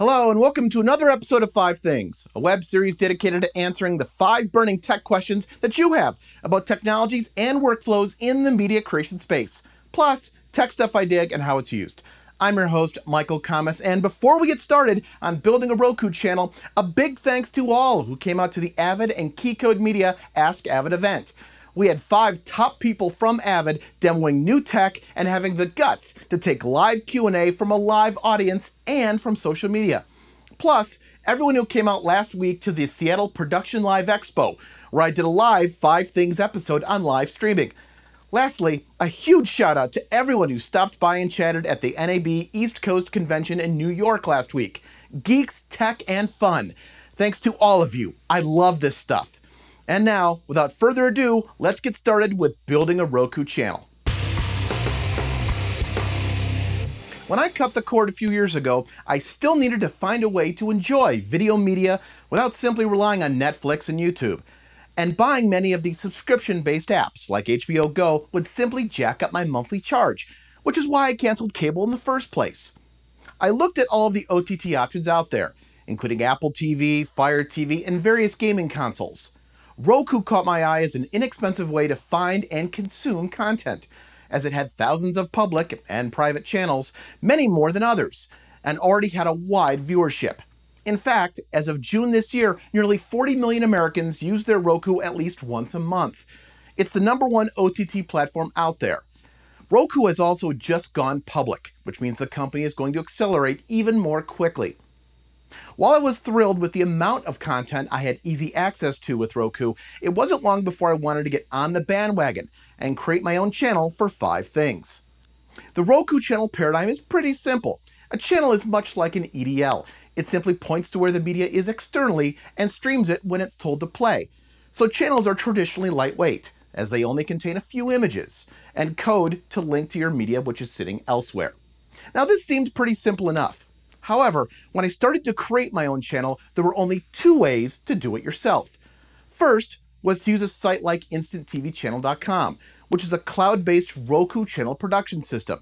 Hello, and welcome to another episode of Five Things, a web series dedicated to answering the five burning tech questions that you have about technologies and workflows in the media creation space, plus tech stuff I dig and how it's used. I'm your host, Michael Kammes, and before we get started on building a Roku channel, a big thanks to all who came out to the Avid and Keycode Media Ask Avid event we had five top people from Avid demoing new tech and having the guts to take live Q&A from a live audience and from social media. Plus, everyone who came out last week to the Seattle Production Live Expo, where I did a live 5 Things episode on live streaming. Lastly, a huge shout out to everyone who stopped by and chatted at the NAB East Coast Convention in New York last week. Geeks, tech, and fun. Thanks to all of you. I love this stuff. And now, without further ado, let's get started with building a Roku channel. When I cut the cord a few years ago, I still needed to find a way to enjoy video media without simply relying on Netflix and YouTube. And buying many of these subscription based apps like HBO Go would simply jack up my monthly charge, which is why I canceled cable in the first place. I looked at all of the OTT options out there, including Apple TV, Fire TV, and various gaming consoles. Roku caught my eye as an inexpensive way to find and consume content, as it had thousands of public and private channels, many more than others, and already had a wide viewership. In fact, as of June this year, nearly 40 million Americans use their Roku at least once a month. It's the number one OTT platform out there. Roku has also just gone public, which means the company is going to accelerate even more quickly. While I was thrilled with the amount of content I had easy access to with Roku, it wasn't long before I wanted to get on the bandwagon and create my own channel for five things. The Roku channel paradigm is pretty simple. A channel is much like an EDL. It simply points to where the media is externally and streams it when it's told to play. So channels are traditionally lightweight, as they only contain a few images, and code to link to your media which is sitting elsewhere. Now this seemed pretty simple enough. However, when I started to create my own channel, there were only two ways to do it yourself. First was to use a site like InstantTVChannel.com, which is a cloud based Roku channel production system.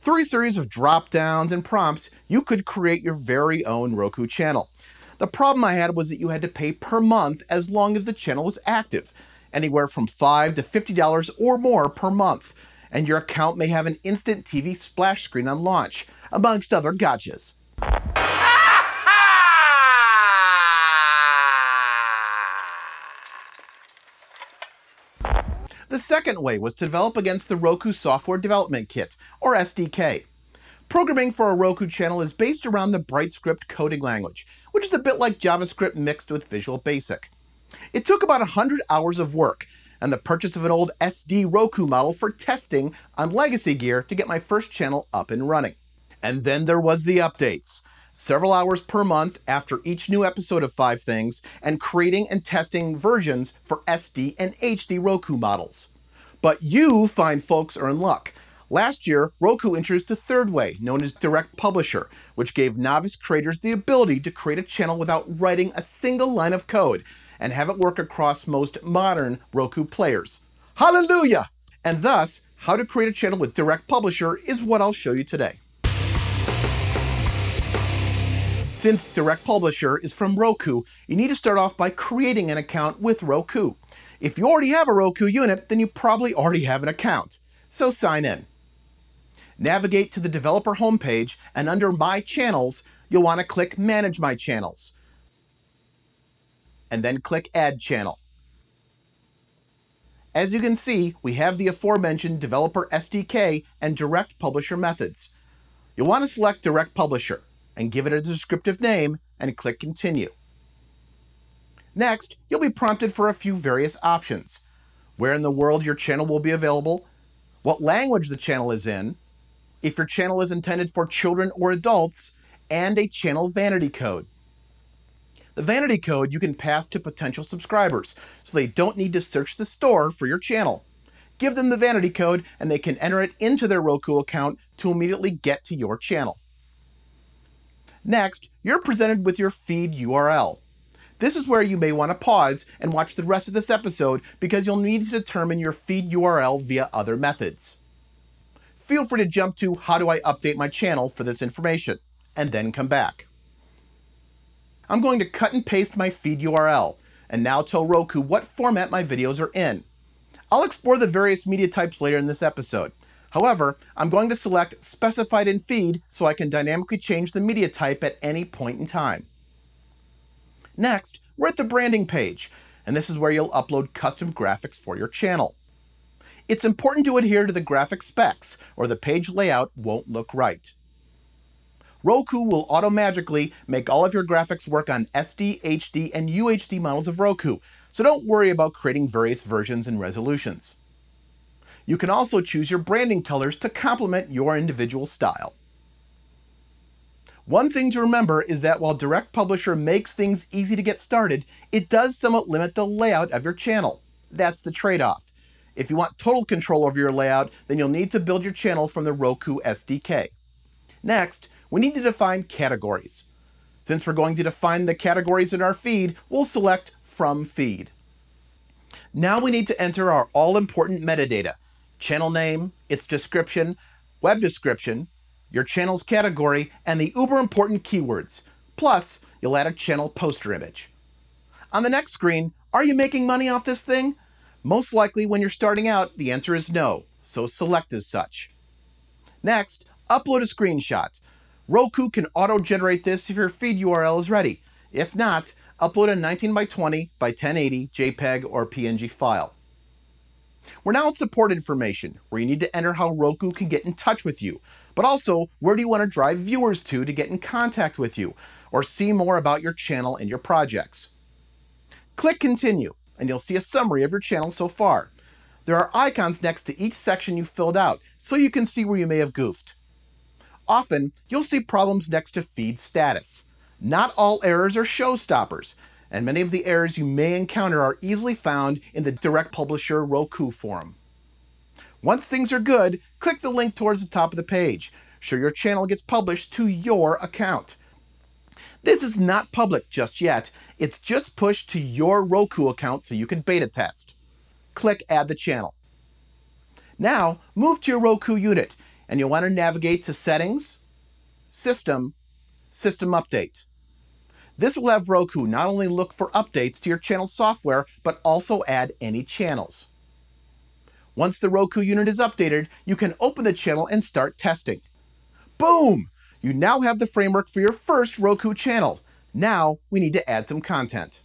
Through a series of drop downs and prompts, you could create your very own Roku channel. The problem I had was that you had to pay per month as long as the channel was active, anywhere from 5 to $50 or more per month, and your account may have an instant TV splash screen on launch, amongst other gotchas. Second way was to develop against the Roku Software Development Kit, or SDK. Programming for a Roku channel is based around the BrightScript coding language, which is a bit like JavaScript mixed with Visual Basic. It took about 100 hours of work and the purchase of an old SD Roku model for testing on legacy gear to get my first channel up and running. And then there was the updates. Several hours per month after each new episode of Five Things, and creating and testing versions for SD and HD Roku models. But you fine folks are in luck. Last year, Roku introduced a third way, known as Direct Publisher, which gave novice creators the ability to create a channel without writing a single line of code and have it work across most modern Roku players. Hallelujah! And thus, how to create a channel with Direct Publisher is what I'll show you today. Since Direct Publisher is from Roku, you need to start off by creating an account with Roku. If you already have a Roku unit, then you probably already have an account. So sign in. Navigate to the developer homepage, and under My Channels, you'll want to click Manage My Channels. And then click Add Channel. As you can see, we have the aforementioned Developer SDK and Direct Publisher methods. You'll want to select Direct Publisher and give it a descriptive name and click Continue. Next, you'll be prompted for a few various options. Where in the world your channel will be available, what language the channel is in, if your channel is intended for children or adults, and a channel vanity code. The vanity code you can pass to potential subscribers, so they don't need to search the store for your channel. Give them the vanity code and they can enter it into their Roku account to immediately get to your channel. Next, you're presented with your feed URL. This is where you may want to pause and watch the rest of this episode because you'll need to determine your feed URL via other methods. Feel free to jump to how do I update my channel for this information, and then come back. I'm going to cut and paste my feed URL, and now tell Roku what format my videos are in. I'll explore the various media types later in this episode. However, I'm going to select Specified in Feed so I can dynamically change the media type at any point in time. Next, we're at the branding page, and this is where you'll upload custom graphics for your channel. It's important to adhere to the graphic specs, or the page layout won't look right. Roku will automagically make all of your graphics work on SD, HD, and UHD models of Roku, so don't worry about creating various versions and resolutions. You can also choose your branding colors to complement your individual style. One thing to remember is that while Direct Publisher makes things easy to get started, it does somewhat limit the layout of your channel. That's the trade-off. If you want total control over your layout, then you'll need to build your channel from the Roku SDK. Next, we need to define categories. Since we're going to define the categories in our feed, we'll select From Feed. Now we need to enter our all-important metadata, channel name, its description, web description, your channel's category, and the uber important keywords. Plus, you'll add a channel poster image. On the next screen, are you making money off this thing? Most likely when you're starting out, the answer is no, so select as such. Next, upload a screenshot. Roku can auto-generate this if your feed URL is ready. If not, upload a 19 by 20 by 1080 JPEG or PNG file. We're now at support information, where you need to enter how Roku can get in touch with you, but also where do you want to drive viewers to to get in contact with you, or see more about your channel and your projects. Click Continue, and you'll see a summary of your channel so far. There are icons next to each section you filled out, so you can see where you may have goofed. Often, you'll see problems next to feed status. Not all errors are showstoppers, and many of the errors you may encounter are easily found in the Direct Publisher Roku forum. Once things are good, click the link towards the top of the page. Sure your channel gets published to your account. This is not public just yet. It's just pushed to your Roku account so you can beta test. Click Add the Channel. Now, move to your Roku unit, and you'll want to navigate to Settings, System, System Update. This will have Roku not only look for updates to your channel software, but also add any channels. Once the Roku unit is updated, you can open the channel and start testing. Boom! You now have the framework for your first Roku channel. Now we need to add some content.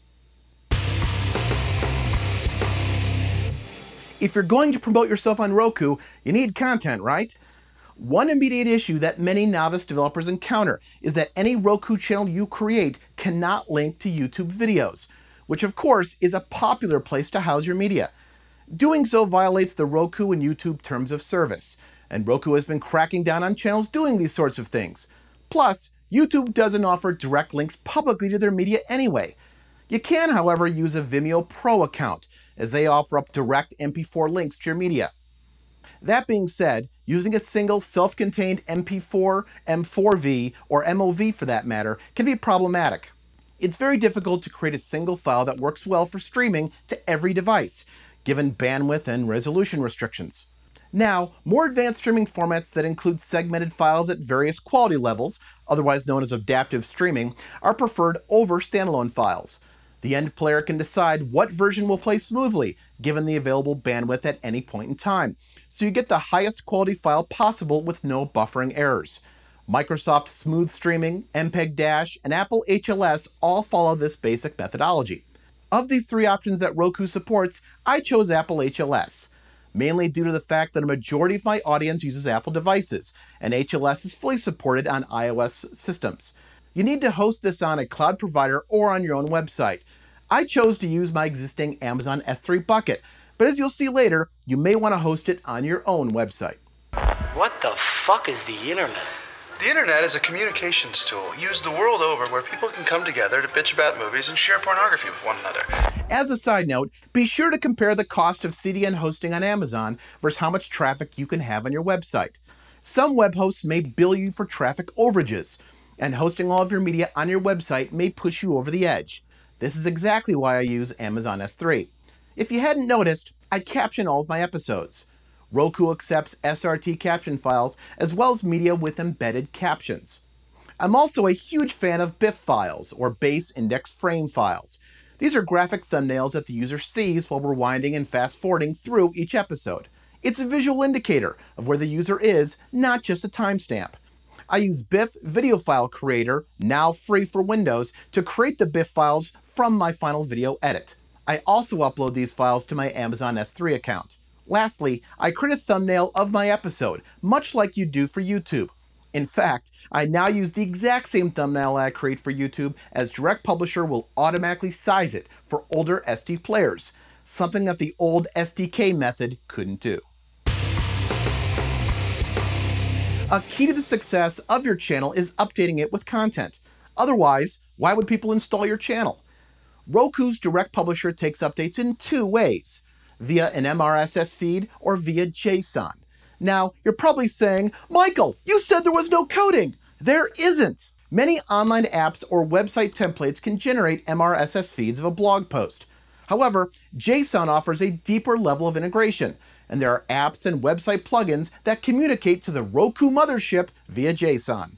If you're going to promote yourself on Roku, you need content, right? One immediate issue that many novice developers encounter is that any Roku channel you create cannot link to YouTube videos, which of course is a popular place to house your media. Doing so violates the Roku and YouTube terms of service, and Roku has been cracking down on channels doing these sorts of things. Plus, YouTube doesn't offer direct links publicly to their media anyway. You can, however, use a Vimeo Pro account, as they offer up direct MP4 links to your media. That being said, using a single self-contained MP4, M4V, or MOV for that matter, can be problematic. It's very difficult to create a single file that works well for streaming to every device, given bandwidth and resolution restrictions. Now, more advanced streaming formats that include segmented files at various quality levels, otherwise known as adaptive streaming, are preferred over standalone files. The end player can decide what version will play smoothly, given the available bandwidth at any point in time, so you get the highest quality file possible with no buffering errors. Microsoft Smooth Streaming, MPEG Dash, and Apple HLS all follow this basic methodology. Of these three options that Roku supports, I chose Apple HLS, mainly due to the fact that a majority of my audience uses Apple devices, and HLS is fully supported on iOS systems. You need to host this on a cloud provider or on your own website. I chose to use my existing Amazon S3 bucket, but as you'll see later, you may want to host it on your own website. What the fuck is the internet? The internet is a communications tool used the world over where people can come together to bitch about movies and share pornography with one another. As a side note, be sure to compare the cost of CDN hosting on Amazon versus how much traffic you can have on your website. Some web hosts may bill you for traffic overages, and hosting all of your media on your website may push you over the edge. This is exactly why I use Amazon S3. If you hadn't noticed, I caption all of my episodes. Roku accepts SRT caption files as well as media with embedded captions. I'm also a huge fan of BIF files, or base index frame files. These are graphic thumbnails that the user sees while rewinding and fast forwarding through each episode. It's a visual indicator of where the user is, not just a timestamp. I use BIF Video File Creator, now free for Windows, to create the BIF files from my final video edit. I also upload these files to my Amazon S3 account. Lastly, I create a thumbnail of my episode, much like you do for YouTube. In fact, I now use the exact same thumbnail I create for YouTube as Direct Publisher will automatically size it for older SD players, something that the old SDK method couldn't do. A key to the success of your channel is updating it with content. Otherwise, why would people install your channel? Roku's Direct Publisher takes updates in two ways via an MRSS feed or via JSON. Now, you're probably saying, Michael, you said there was no coding. There isn't. Many online apps or website templates can generate MRSS feeds of a blog post. However, JSON offers a deeper level of integration, and there are apps and website plugins that communicate to the Roku mothership via JSON.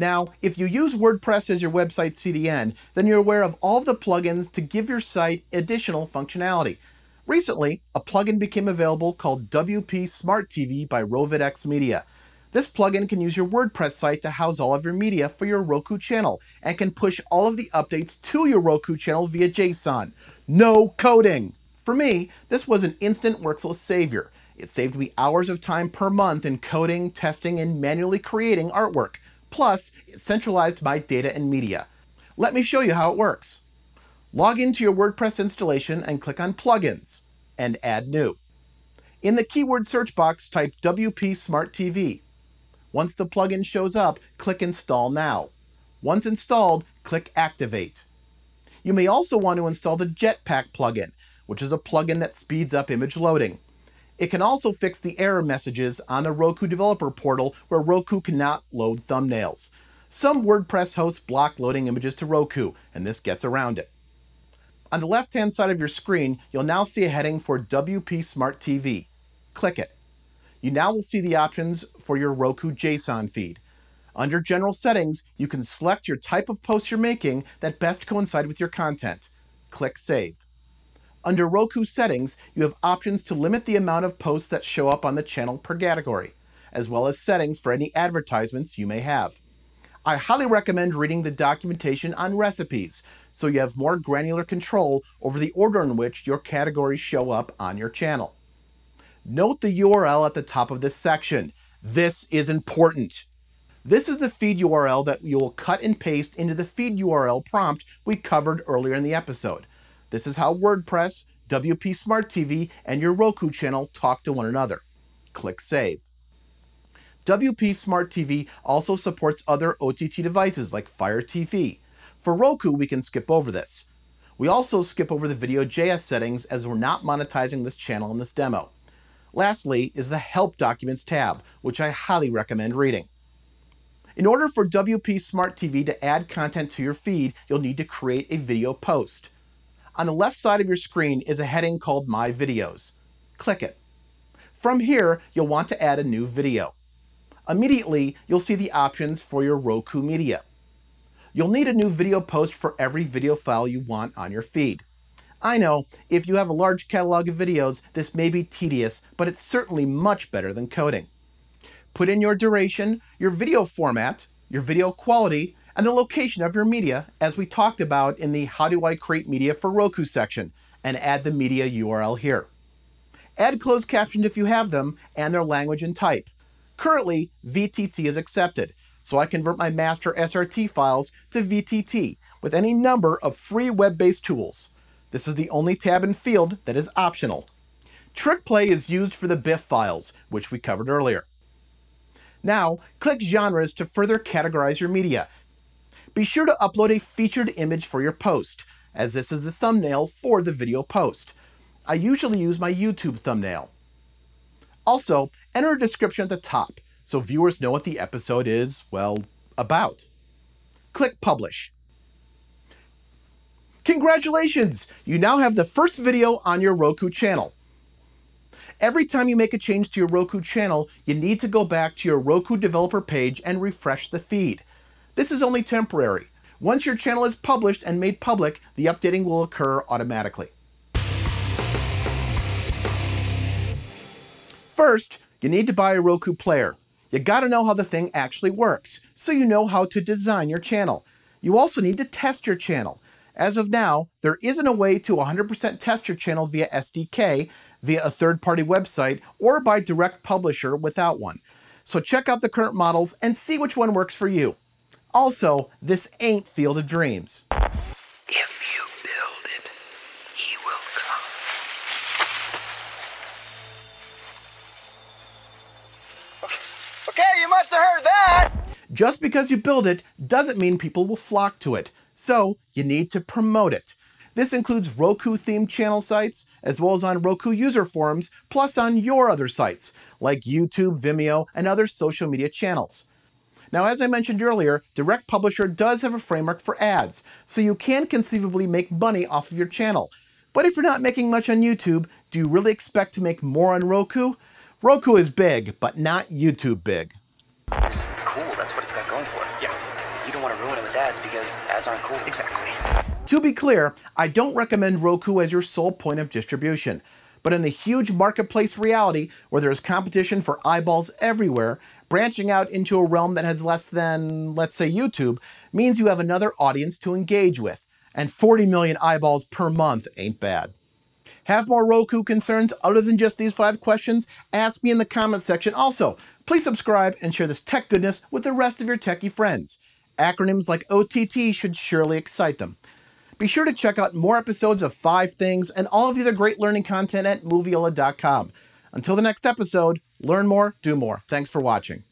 Now, if you use WordPress as your website CDN, then you're aware of all of the plugins to give your site additional functionality. Recently, a plugin became available called WP Smart TV by RovidX Media. This plugin can use your WordPress site to house all of your media for your Roku channel and can push all of the updates to your Roku channel via JSON. No coding! For me, this was an instant workflow savior. It saved me hours of time per month in coding, testing, and manually creating artwork. Plus, centralized my data and media. Let me show you how it works. Log into your WordPress installation and click on Plugins and Add New. In the keyword search box, type WP Smart TV. Once the plugin shows up, click Install Now. Once installed, click Activate. You may also want to install the Jetpack plugin, which is a plugin that speeds up image loading. It can also fix the error messages on the Roku developer portal where Roku cannot load thumbnails. Some WordPress hosts block loading images to Roku, and this gets around it. On the left hand side of your screen, you'll now see a heading for WP Smart TV. Click it you now will see the options for your Roku JSON feed. Under General Settings, you can select your type of post you're making that best coincide with your content. Click Save. Under Roku Settings, you have options to limit the amount of posts that show up on the channel per category, as well as settings for any advertisements you may have. I highly recommend reading the documentation on recipes so you have more granular control over the order in which your categories show up on your channel. Note the URL at the top of this section. This is important. This is the feed URL that you will cut and paste into the feed URL prompt we covered earlier in the episode. This is how WordPress, WP Smart TV, and your Roku channel talk to one another. Click Save. WP Smart TV also supports other OTT devices like Fire TV. For Roku, we can skip over this. We also skip over the video JS settings as we're not monetizing this channel in this demo. Lastly is the Help Documents tab, which I highly recommend reading. In order for WP Smart TV to add content to your feed, you'll need to create a video post. On the left side of your screen is a heading called My Videos. Click it. From here, you'll want to add a new video. Immediately, you'll see the options for your Roku media. You'll need a new video post for every video file you want on your feed. I know, if you have a large catalog of videos, this may be tedious, but it's certainly much better than coding. Put in your duration, your video format, your video quality, and the location of your media, as we talked about in the How Do I Create Media for Roku section, and add the media URL here. Add closed captions if you have them, and their language and type. Currently, VTT is accepted, so I convert my master SRT files to VTT with any number of free web based tools. This is the only tab and field that is optional. TrickPlay is used for the BIF files, which we covered earlier. Now, click Genres to further categorize your media. Be sure to upload a featured image for your post, as this is the thumbnail for the video post. I usually use my YouTube thumbnail. Also, enter a description at the top so viewers know what the episode is, well, about. Click Publish. Congratulations! You now have the first video on your Roku channel. Every time you make a change to your Roku channel, you need to go back to your Roku developer page and refresh the feed. This is only temporary. Once your channel is published and made public, the updating will occur automatically. First, you need to buy a Roku player. You gotta know how the thing actually works, so you know how to design your channel. You also need to test your channel. As of now, there isn't a way to 100% test your channel via SDK, via a third party website, or by direct publisher without one. So check out the current models and see which one works for you. Also, this ain't Field of Dreams. If you build it, he will come. Okay, you must have heard that! Just because you build it doesn't mean people will flock to it, so you need to promote it. This includes Roku themed channel sites, as well as on Roku user forums, plus on your other sites, like YouTube, Vimeo, and other social media channels. Now, as I mentioned earlier, Direct Publisher does have a framework for ads, so you can conceivably make money off of your channel. But if you're not making much on YouTube, do you really expect to make more on Roku? Roku is big, but not YouTube big. It's cool. That's what it's got going for it. Yeah. You don't want to ruin it with ads because ads aren't cool. Exactly. To be clear, I don't recommend Roku as your sole point of distribution. But in the huge marketplace reality where there's competition for eyeballs everywhere, branching out into a realm that has less than, let's say, YouTube means you have another audience to engage with. And 40 million eyeballs per month ain't bad. Have more Roku concerns other than just these five questions? Ask me in the comments section. Also, please subscribe and share this tech goodness with the rest of your techie friends. Acronyms like OTT should surely excite them. Be sure to check out more episodes of Five Things and all of the other great learning content at moviola.com. Until the next episode, learn more, do more. Thanks for watching.